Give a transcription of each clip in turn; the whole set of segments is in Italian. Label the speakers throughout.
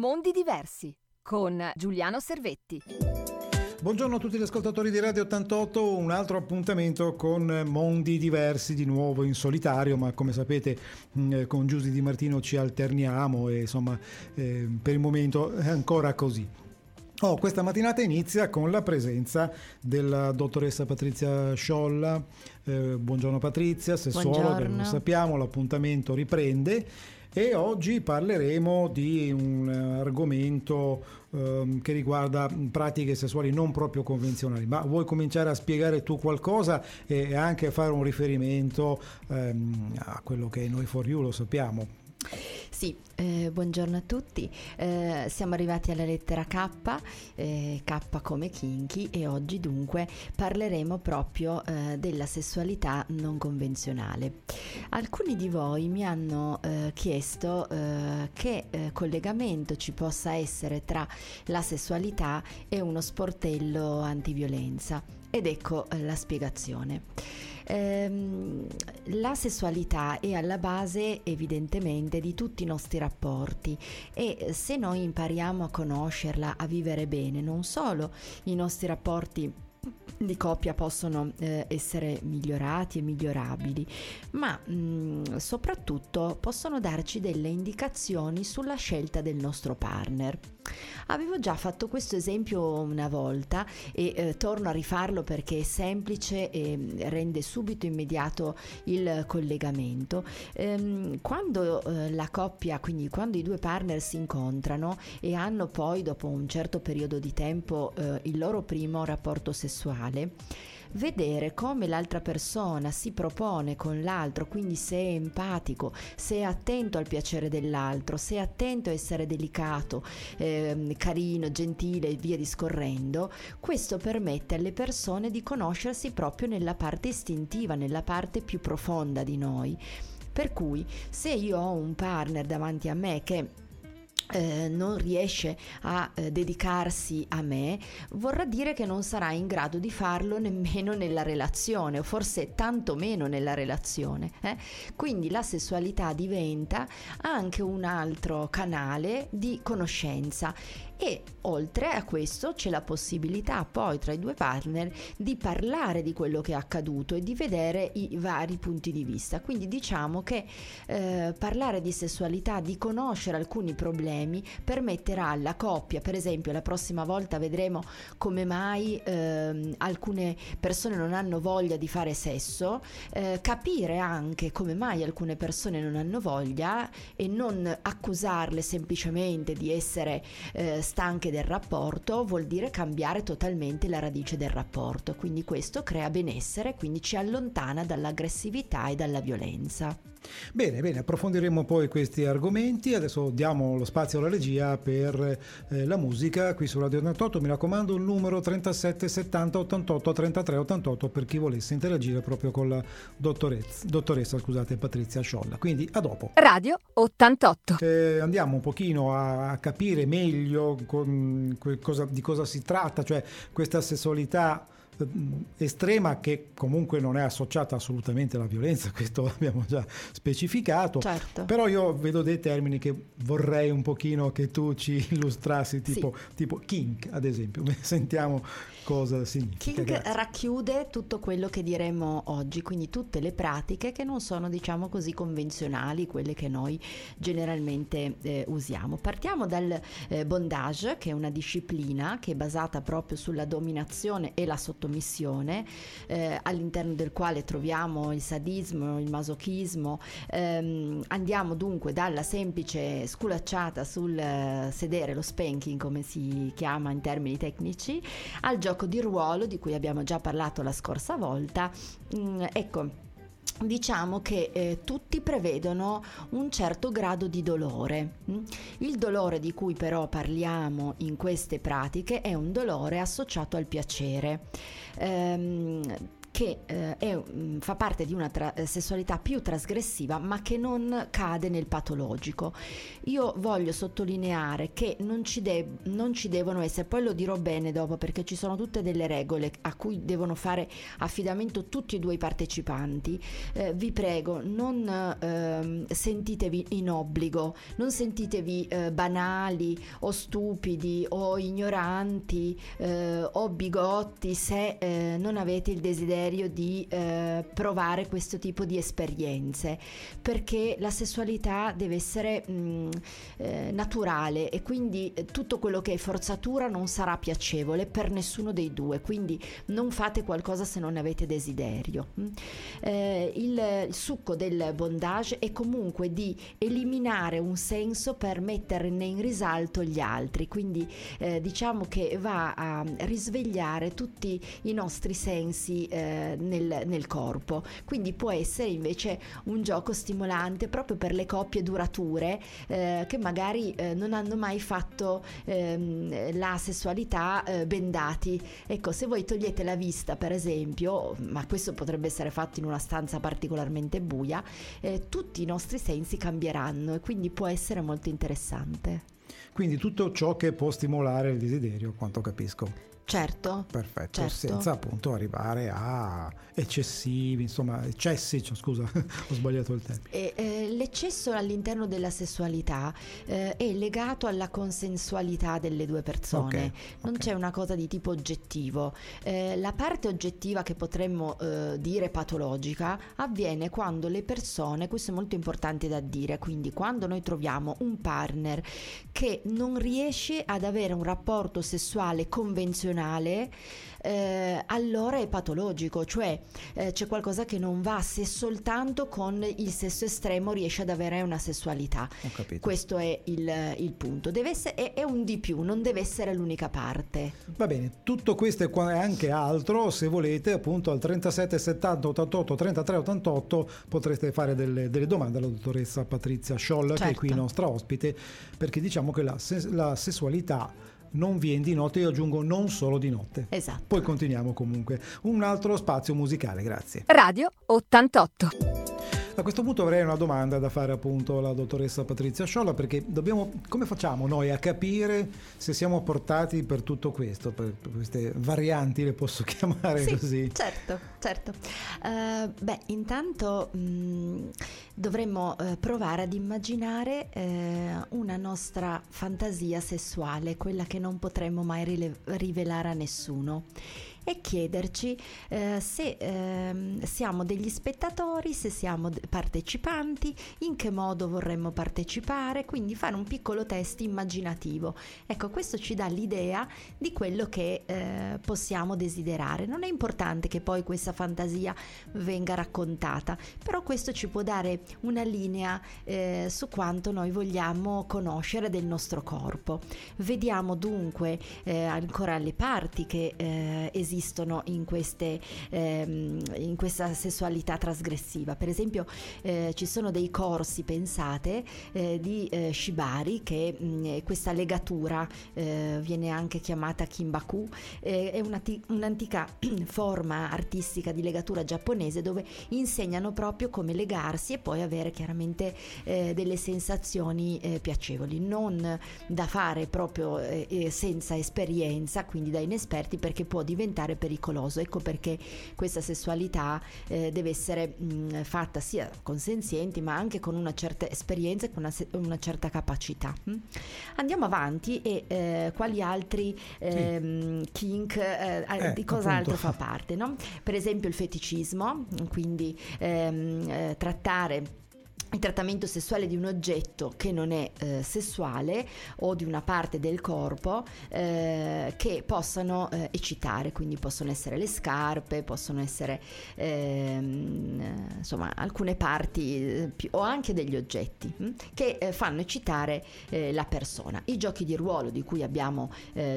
Speaker 1: Mondi diversi con Giuliano Servetti.
Speaker 2: Buongiorno a tutti gli ascoltatori di Radio 88, un altro appuntamento con mondi diversi di nuovo in solitario, ma come sapete mm, con Giusy Di Martino ci alterniamo e insomma eh, per il momento è ancora così. Oh, questa mattinata inizia con la presenza della dottoressa Patrizia Sciolla. Eh, buongiorno Patrizia, sessuologa, lo sappiamo, l'appuntamento riprende e oggi parleremo di un argomento ehm, che riguarda pratiche sessuali non proprio convenzionali. Ma vuoi cominciare a spiegare tu qualcosa e anche fare un riferimento ehm, a quello che noi for you, lo sappiamo?
Speaker 3: Sì, eh, buongiorno a tutti. Eh, siamo arrivati alla lettera K, eh, K come kinky e oggi dunque parleremo proprio eh, della sessualità non convenzionale. Alcuni di voi mi hanno eh, chiesto eh, che collegamento ci possa essere tra la sessualità e uno sportello antiviolenza ed ecco la spiegazione ehm, la sessualità è alla base evidentemente di tutti i nostri rapporti e se noi impariamo a conoscerla, a vivere bene, non solo i nostri rapporti di coppia possono eh, essere migliorati e migliorabili, ma mh, mm, soprattutto possono darci delle indicazioni sulla scelta del nostro partner. Avevo già fatto questo esempio una volta e eh, torno a rifarlo perché è semplice e mm, rende subito immediato il collegamento. Ehm, quando eh, la coppia, quindi quando i due partner si incontrano e hanno poi dopo un certo periodo di tempo eh, il loro primo rapporto sessuale, vedere come l'altra persona si propone con l'altro, quindi se è empatico, se è attento al piacere dell'altro, se è attento a essere delicato, eh, carino, gentile e via discorrendo, questo permette alle persone di conoscersi proprio nella parte istintiva, nella parte più profonda di noi. Per cui se io ho un partner davanti a me che eh, non riesce a eh, dedicarsi a me, vorrà dire che non sarà in grado di farlo nemmeno nella relazione, o forse tanto meno nella relazione. Eh? Quindi la sessualità diventa anche un altro canale di conoscenza e oltre a questo c'è la possibilità poi tra i due partner di parlare di quello che è accaduto e di vedere i vari punti di vista. Quindi diciamo che eh, parlare di sessualità, di conoscere alcuni problemi permetterà alla coppia, per esempio la prossima volta vedremo come mai eh, alcune persone non hanno voglia di fare sesso, eh, capire anche come mai alcune persone non hanno voglia e non accusarle semplicemente di essere eh, stanche del rapporto vuol dire cambiare totalmente la radice del rapporto, quindi questo crea benessere, quindi ci allontana dall'aggressività e dalla violenza.
Speaker 2: Bene, bene, approfondiremo poi questi argomenti. Adesso diamo lo spazio alla regia per eh, la musica qui su Radio 88. Mi raccomando, il numero 37 70 88 33 88 per chi volesse interagire proprio con la dottoressa, dottoressa scusate, Patrizia Sciolla. Quindi a dopo.
Speaker 1: Radio 88.
Speaker 2: Eh, andiamo un pochino a, a capire meglio con, cosa, di cosa si tratta, cioè questa sessualità estrema che comunque non è associata assolutamente alla violenza, questo l'abbiamo già specificato,
Speaker 3: certo.
Speaker 2: però io vedo dei termini che vorrei un pochino che tu ci illustrassi, tipo, sì. tipo kink ad esempio, sentiamo cosa significa.
Speaker 3: Kink racchiude tutto quello che diremo oggi, quindi tutte le pratiche che non sono diciamo così convenzionali, quelle che noi generalmente eh, usiamo. Partiamo dal eh, bondage, che è una disciplina che è basata proprio sulla dominazione e la sottomissione, eh, all'interno del quale troviamo il sadismo, il masochismo. Ehm, andiamo dunque dalla semplice sculacciata sul eh, sedere, lo spanking come si chiama in termini tecnici, al gioco di ruolo di cui abbiamo già parlato la scorsa volta. Mm, ecco. Diciamo che eh, tutti prevedono un certo grado di dolore. Mm? Il dolore di cui però parliamo in queste pratiche è un dolore associato al piacere. Ehm, che eh, è, mm, fa parte di una tra- eh, sessualità più trasgressiva ma che non cade nel patologico. Io voglio sottolineare che non ci, de- non ci devono essere, poi lo dirò bene dopo perché ci sono tutte delle regole a cui devono fare affidamento tutti e due i partecipanti. Eh, vi prego, non eh, sentitevi in obbligo, non sentitevi eh, banali o stupidi o ignoranti eh, o bigotti se eh, non avete il desiderio di eh, provare questo tipo di esperienze, perché la sessualità deve essere mh, mm, eh, naturale e quindi tutto quello che è forzatura non sarà piacevole per nessuno dei due, quindi non fate qualcosa se non avete desiderio. Mm? Eh, il, il succo del bondage è comunque di eliminare un senso per metterne in risalto gli altri, quindi eh, diciamo che va a risvegliare tutti i nostri sensi eh, nel, nel, corpo. Quindi può essere invece un gioco stimolante proprio per le coppie durature eh, che magari eh, non hanno mai fatto ehm, la sessualità eh, bendati. Ecco, se voi togliete la vista, per esempio, ma questo potrebbe essere fatto in una stanza particolarmente buia, eh, tutti i nostri sensi cambieranno e quindi può essere molto interessante.
Speaker 2: Quindi tutto ciò che può stimolare il desiderio, quanto capisco.
Speaker 3: Certo.
Speaker 2: Perfetto,
Speaker 3: certo.
Speaker 2: senza appunto arrivare a eccessivi, insomma, eccessi, cioè, scusa, ho sbagliato il termine.
Speaker 3: E, eh, l'eccesso all'interno della sessualità eh, è legato alla consensualità delle due persone, okay, non okay. c'è una cosa di tipo oggettivo. Eh, la parte oggettiva che potremmo eh, dire patologica avviene quando le persone, questo è molto importante da dire, quindi quando noi troviamo un partner che non riesce ad avere un rapporto sessuale convenzionale, funzionale, eh, allora è patologico, cioè eh, c'è qualcosa che non va se soltanto con il sesso estremo riesce ad avere una sessualità. Questo è il, il punto. Deve essere, è, è, un di più, non deve essere l'unica parte.
Speaker 2: Va bene, tutto questo e anche altro, se volete, appunto al 37 70 88 33 88 potreste fare delle, delle domande alla dottoressa Patrizia Scholl, certo. che è qui certo. nostra ospite, perché diciamo che la, la sessualità non viene di notte, io aggiungo non solo di notte.
Speaker 3: Esatto.
Speaker 2: Poi continuiamo comunque. Un altro spazio musicale, grazie.
Speaker 1: Radio 88.
Speaker 2: A questo punto avrei una domanda da fare appunto alla dottoressa Patrizia Sciolla perché dobbiamo, come facciamo noi a capire se siamo portati per tutto questo, per queste varianti le posso chiamare
Speaker 3: sì,
Speaker 2: così?
Speaker 3: Certo, certo. Uh, beh, intanto mh, mm, dovremmo uh, provare ad immaginare uh, una nostra fantasia sessuale, quella che non potremmo mai rile- rivelare a nessuno e chiederci eh, se eh, siamo degli spettatori, se siamo partecipanti, in che modo vorremmo partecipare, quindi fare un piccolo test immaginativo. Ecco, questo ci dà l'idea di quello che eh, possiamo desiderare. Non è importante che poi questa fantasia venga raccontata, però questo ci può dare una linea eh, su quanto noi vogliamo conoscere del nostro corpo. Vediamo dunque eh, ancora le parti che eh, esistono esistono in, queste, ehm, in questa sessualità trasgressiva. Per esempio eh, ci sono dei corsi, pensate, eh, di eh, shibari, che mh, mm, questa legatura eh, viene anche chiamata kimbaku, è un'antica forma artistica di legatura giapponese dove insegnano proprio come legarsi e poi avere chiaramente eh, delle sensazioni eh, piacevoli, non da fare proprio senza esperienza, quindi da inesperti, perché può diventare diventare pericoloso. Ecco perché questa sessualità eh, deve essere mh, fatta sia con senzienti ma anche con una certa esperienza e con una, una certa capacità. Hm? Andiamo avanti e eh, quali altri ehm, sì. kink, eh, eh di cos'altro fa parte? No? Per esempio il feticismo, quindi ehm, eh, trattare il trattamento sessuale di un oggetto che non è eh, sessuale o di una parte del corpo eh, che possano eh, eccitare, quindi possono essere le scarpe, possono essere ehm, insomma alcune parti eh, più, o anche degli oggetti hm, che eh, fanno eccitare eh, la persona. I giochi di ruolo di cui abbiamo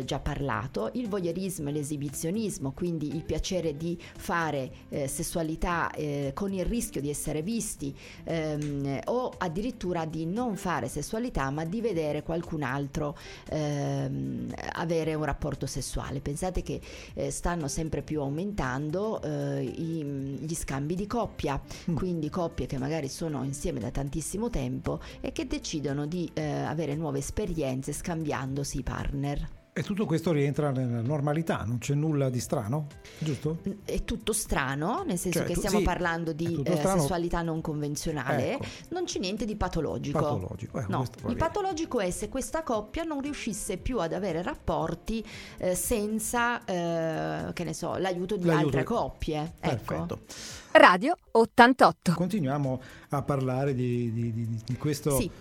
Speaker 3: già parlato, il voyeurismo e l'esibizionismo, quindi il piacere di fare sessualità con il rischio di essere visti. Ehm, o addirittura di non fare sessualità ma di vedere qualcun altro ehm, avere un rapporto sessuale. Pensate che eh, stanno sempre più aumentando eh, i, gli scambi di coppia, mm. quindi coppie che magari sono insieme da tantissimo tempo e che decidono di eh, avere nuove esperienze scambiandosi i partner.
Speaker 2: E tutto questo rientra nella normalità, non c'è nulla di strano, giusto?
Speaker 3: È tutto strano, nel senso cioè, che stiamo sì, parlando di eh, sessualità non convenzionale, ecco. non c'è niente di patologico.
Speaker 2: Patologico, eh,
Speaker 3: no, il patologico è se questa coppia non riuscisse più ad avere rapporti eh, senza, eh, che ne so, l'aiuto di l'aiuto altre coppie. Ecco. Perfetto.
Speaker 1: Ecco. Radio 88.
Speaker 2: Continuiamo a parlare di, di, di, di questo... Sì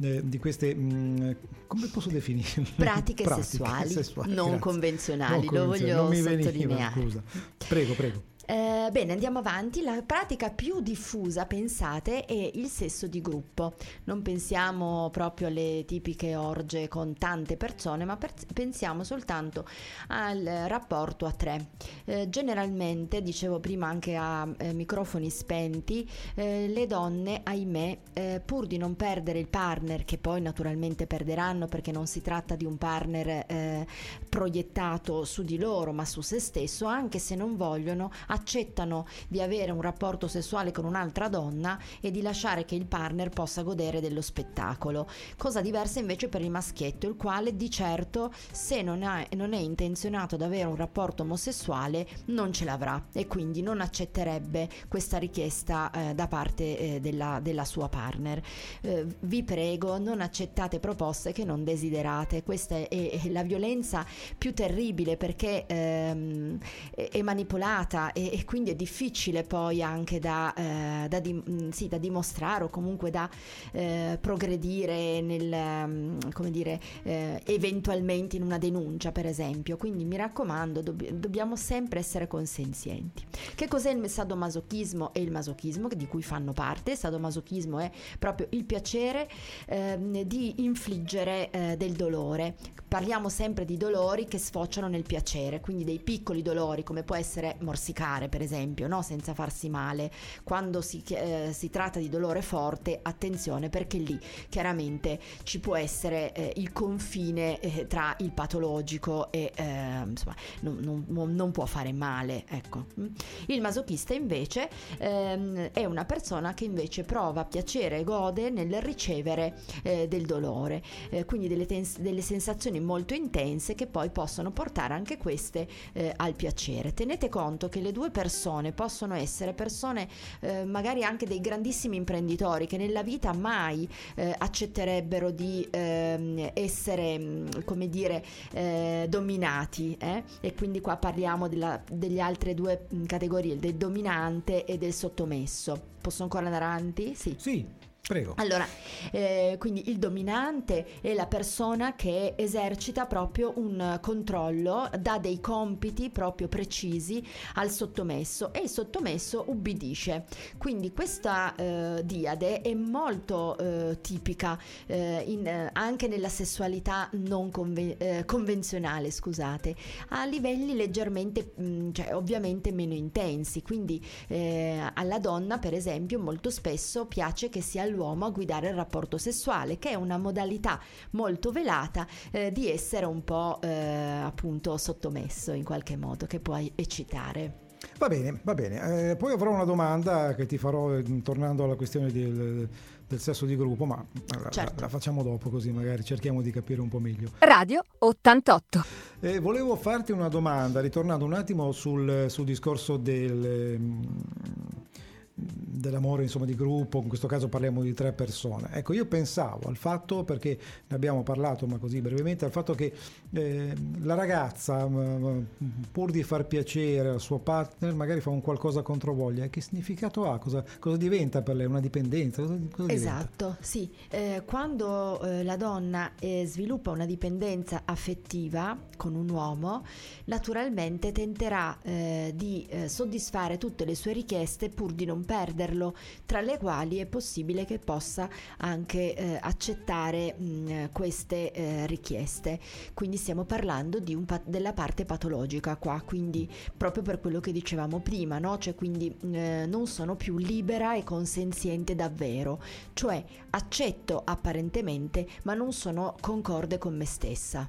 Speaker 2: eh, di queste, mh, mm, come posso definire?
Speaker 3: Pratiche, Pratiche sessuali, sessuali, non convenzionali, non lo voglio sottolineare.
Speaker 2: Veniva, prego, prego.
Speaker 3: Eh, bene, andiamo avanti. La pratica più diffusa, pensate, è il sesso di gruppo. Non pensiamo proprio alle tipiche orge con tante persone, ma per- pensiamo soltanto al rapporto a tre. Eh, generalmente, dicevo prima anche a eh, microfoni spenti, eh, le donne, ahimè, eh, pur di non perdere il partner, che poi naturalmente perderanno perché non si tratta di un partner proiettato su di loro, ma su se stesso, anche se non vogliono, accettano di avere un rapporto sessuale con un'altra donna e di lasciare che il partner possa godere dello spettacolo. Cosa diversa invece per il maschietto, il quale di certo se non, ha, non è intenzionato ad avere un rapporto omosessuale non ce l'avrà e quindi non accetterebbe questa richiesta eh, da parte eh, della, della, sua partner. Eh, vi prego, non accettate proposte che non desiderate. Questa è, è la violenza più terribile perché ehm, è, è manipolata e e, quindi è difficile poi anche da, eh, da, di, mm, sì, da, dimostrare o comunque da eh, progredire nel, mm, come dire, eh, eventualmente in una denuncia per esempio. Quindi mi raccomando, dobb- dobbiamo sempre essere consenzienti. Che cos'è il sadomasochismo e il masochismo di cui fanno parte? Il sadomasochismo è proprio il piacere ehm, di infliggere eh, del dolore. Parliamo sempre di dolori che sfociano nel piacere, quindi dei piccoli dolori come può essere morsicare mangiare, per esempio, no? senza farsi male. Quando si, eh, si, tratta di dolore forte, attenzione perché lì chiaramente ci può essere eh, il confine eh, tra il patologico e eh, insomma non, non, non, può fare male. Ecco. Mm. Il masochista invece ehm, è una persona che invece prova piacere e gode nel ricevere eh, del dolore, eh, quindi delle, tens- delle, sensazioni molto intense che poi possono portare anche queste al piacere. Tenete conto che le due due persone possono essere persone eh, magari anche dei grandissimi imprenditori che nella vita mai eh, accetterebbero di ehm, essere, mm, come dire, eh, dominati. Eh? E quindi qua parliamo della, delle altre due mm, categorie, del dominante e del sottomesso. Posso ancora andare avanti?
Speaker 2: Sì. Sì. Prego.
Speaker 3: Allora, eh, quindi il dominante è la persona che esercita proprio un controllo, dà dei compiti proprio precisi al sottomesso e il sottomesso ubbidisce. Quindi questa eh, diade è molto eh, tipica eh, in, anche nella sessualità non conven- eh, convenzionale, scusate, a livelli leggermente, mh, mm, cioè ovviamente meno intensi. Quindi eh, alla donna, per esempio, molto spesso piace che sia l'uomo a guidare il rapporto sessuale, che è una modalità molto velata eh, di essere un po' eh, appunto sottomesso in qualche modo, che può eccitare.
Speaker 2: Va bene, va bene. Eh, poi avrò una domanda che ti farò eh, tornando alla questione del, del sesso di gruppo, ma certo. la, la, facciamo dopo così magari cerchiamo di capire un po' meglio.
Speaker 1: Radio 88.
Speaker 2: Eh, volevo farti una domanda, ritornando un attimo sul, sul discorso del dell'amore insomma, di gruppo, in questo caso parliamo di tre persone. Ecco, io pensavo al fatto, perché ne abbiamo parlato ma così brevemente, al fatto che eh, la ragazza, pur di far piacere al suo partner, magari fa un qualcosa contro voglia. Che significato ha? Cosa, cosa diventa per lei? Una dipendenza? Cosa, cosa
Speaker 3: esatto,
Speaker 2: diventa?
Speaker 3: sì. Eh, quando eh, la donna eh, sviluppa una dipendenza affettiva con un uomo, naturalmente tenterà eh, di eh, soddisfare tutte le sue richieste pur di non perdere chiederlo, tra le quali è possibile che possa anche eh, accettare mh, queste eh, richieste. Quindi stiamo parlando pa- della parte patologica qua, quindi proprio per quello che dicevamo prima, no? cioè quindi eh, non sono più libera e consenziente davvero, cioè accetto apparentemente ma non sono concorde con me stessa.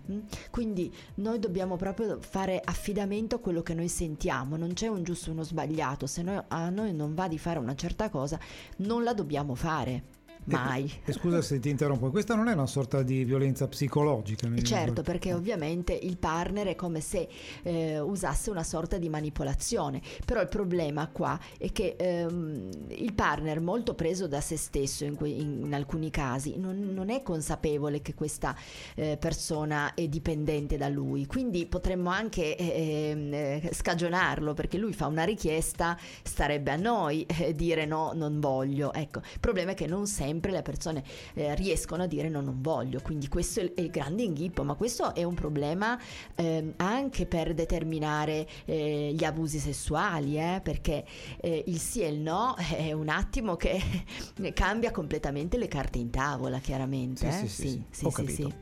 Speaker 3: Quindi noi dobbiamo proprio fare affidamento a quello che noi sentiamo, non c'è un giusto o uno sbagliato, se noi, a noi non va di fare una certa cosa non la dobbiamo fare. Mai.
Speaker 2: E, scusa se ti interrompo, questa non è una sorta di violenza psicologica?
Speaker 3: Certo, perché ovviamente il partner è come se eh, usasse una sorta di manipolazione, però il problema qua è che ehm, il partner molto preso da se stesso in, que- in alcuni casi non, non, è consapevole che questa eh, persona è dipendente da lui, quindi potremmo anche eh, eh scagionarlo perché lui fa una richiesta, starebbe a noi eh, dire no, non voglio. Ecco, il problema è che non sempre sempre le persone eh, riescono a dire no, non voglio, quindi questo è il grande inghippo, ma questo è un problema eh, anche per determinare eh, gli abusi sessuali, eh, perché eh, il sì e il no è un attimo che cambia completamente le carte in tavola, chiaramente.
Speaker 2: Sì, sì, sì, sì, sì, sì.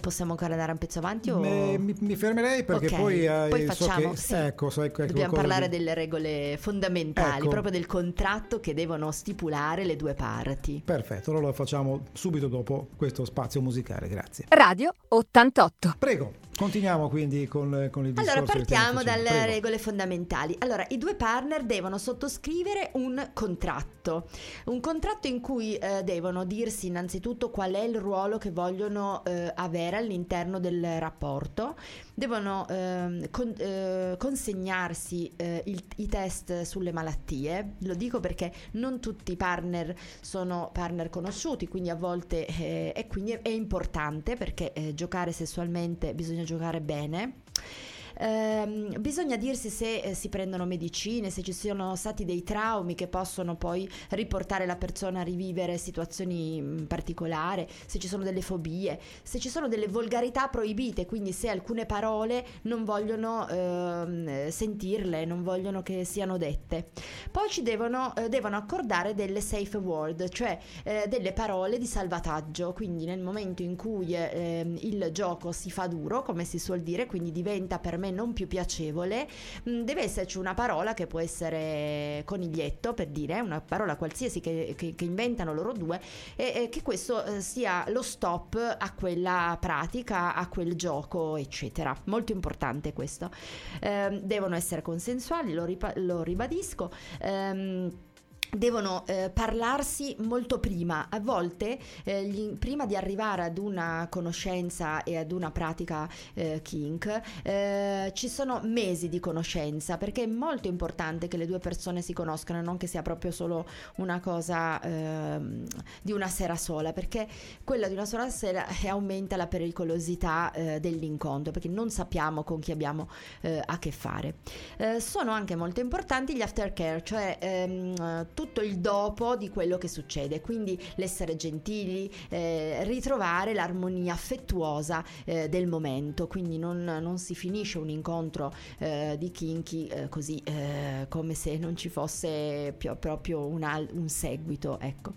Speaker 3: Possiamo ancora andare un pezzo avanti? O...
Speaker 2: Mi, mi, fermerei perché
Speaker 3: okay.
Speaker 2: poi,
Speaker 3: eh, poi facciamo,
Speaker 2: so
Speaker 3: che, sì.
Speaker 2: ecco, so, ecco,
Speaker 3: dobbiamo parlare di... delle regole fondamentali,
Speaker 2: ecco.
Speaker 3: proprio del contratto che devono stipulare le due parti.
Speaker 2: Perfetto, allora lo facciamo subito dopo questo spazio musicale, grazie.
Speaker 1: Radio 88.
Speaker 2: Prego. Continuiamo quindi con, con il discorso.
Speaker 3: Allora partiamo dalle Prego. regole fondamentali. Allora, i due partner devono sottoscrivere un contratto, un contratto in cui eh, devono dirsi innanzitutto qual è il ruolo che vogliono eh, avere all'interno del rapporto, devono eh, con, eh, consegnarsi eh, il, i test sulle malattie. Lo dico perché non tutti i partner sono partner conosciuti, quindi a volte eh, e quindi è importante perché giocare sessualmente bisogna bisogna giocare bene Ehm, bisogna dirsi se eh, si prendono medicine, se ci sono stati dei traumi che possono poi riportare la persona a rivivere situazioni mm, particolari, se ci sono delle fobie, se ci sono delle volgarità proibite, quindi se alcune parole non vogliono ehm, sentirle, non vogliono che siano dette. Poi ci devono, eh, devono accordare delle safe word, cioè eh, delle parole di salvataggio, quindi nel momento in cui eh, ehm, il gioco si fa duro, come si suol dire, quindi diventa per me non più piacevole, mm, deve esserci una parola che può essere coniglietto, per dire, una parola qualsiasi che, che, che inventano loro due, e, e che questo eh, sia lo stop a quella pratica, a quel gioco, eccetera. Molto importante questo. Eh, devono essere consensuali, lo, ripa- lo ribadisco. Eh, devono eh, parlarsi molto prima, a volte eh, gli, prima di arrivare ad una conoscenza e ad una pratica eh, kink eh, ci sono mesi di conoscenza perché è molto importante che le due persone si conoscano non che sia proprio solo una cosa ehm, di una sera sola perché quella di una sola sera eh, aumenta la pericolosità eh, dell'incontro perché non sappiamo con chi abbiamo a che fare. Sono anche molto importanti gli aftercare cioè ehm, tutto il dopo di quello che succede, quindi l'essere gentili, eh, ritrovare l'armonia affettuosa eh, del momento, quindi non, non, si finisce un incontro eh, di kinky eh, così eh, come se non ci fosse più, proprio un, al- un, seguito. Ecco.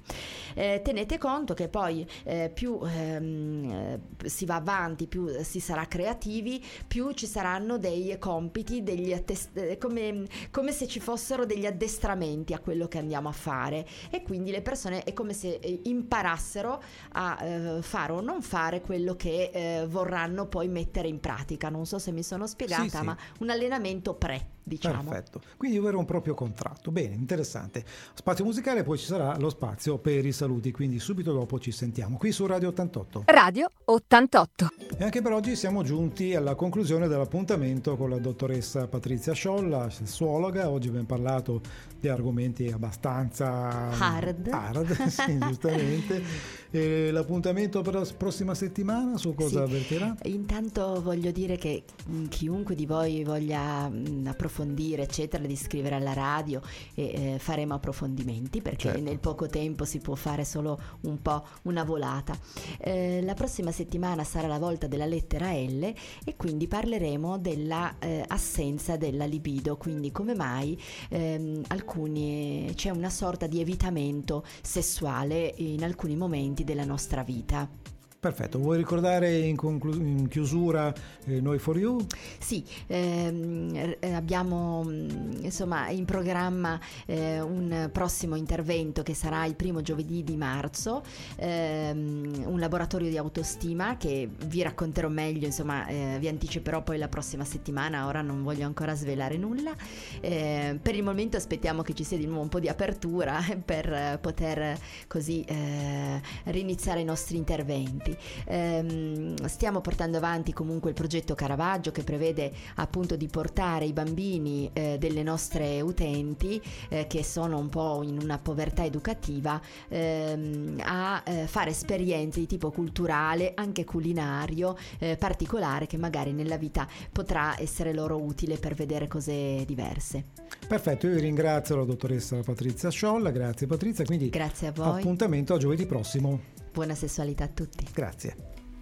Speaker 3: Eh, tenete conto che poi più ehm, si va avanti, più si sarà creativi, più ci saranno dei compiti, degli attest- come, come se ci fossero degli addestramenti a quello che andiamo andiamo a fare e quindi le persone è come se eh, imparassero a eh, fare o non fare quello che eh, vorranno poi mettere in pratica. Non so se mi sono spiegata, sì, sì. ma un allenamento pre diciamo.
Speaker 2: Perfetto, quindi avere un proprio contratto. Bene, interessante. Spazio musicale, poi ci sarà lo spazio per i saluti, quindi subito dopo ci sentiamo qui su Radio 88.
Speaker 1: Radio 88.
Speaker 2: E anche per oggi siamo giunti alla conclusione dell'appuntamento con la dottoressa Patrizia Sciolla, sessuologa. Oggi abbiamo parlato di argomenti abbastanza
Speaker 3: hard,
Speaker 2: hard sì, giustamente. E l'appuntamento per la prossima settimana su cosa
Speaker 3: Sì.
Speaker 2: avvertirà?
Speaker 3: Intanto voglio dire che mh, chiunque di voi voglia mh, approfondire, eccetera, di scrivere alla radio e eh, faremo approfondimenti perché
Speaker 2: Certo.
Speaker 3: nel poco tempo si può fare solo un po' una volata. Eh, la prossima settimana sarà la volta della lettera L e quindi parleremo della eh, assenza della libido, quindi come mai ehm, alcuni, c'è una sorta di evitamento sessuale in alcuni momenti della nostra vita.
Speaker 2: Perfetto, vuoi ricordare in, conclu- in chiusura eh, Noi for You?
Speaker 3: Sì, ehm, eh, abbiamo mm, insomma in programma eh, un prossimo intervento che sarà il primo giovedì di marzo, ehm, un laboratorio di autostima che vi racconterò meglio, insomma eh, vi anticiperò poi la prossima settimana, ora non voglio ancora svelare nulla. Eh, per il momento aspettiamo che ci sia di nuovo un po' di apertura per poter così eh, riniziare i nostri interventi. Ehm, stiamo portando avanti comunque il progetto Caravaggio che prevede appunto di portare i bambini eh, delle nostre utenti eh, che sono un po' in una povertà educativa ehm, a eh, fare esperienze di tipo culturale, anche culinario, eh, particolare che magari nella vita potrà essere loro utile per vedere cose diverse.
Speaker 2: Perfetto, io ringrazio la dottoressa Patrizia Sciolla, grazie Patrizia, quindi
Speaker 3: Grazie a voi,
Speaker 2: appuntamento a giovedì prossimo.
Speaker 3: Buona sessualità a tutti.
Speaker 2: Grazie.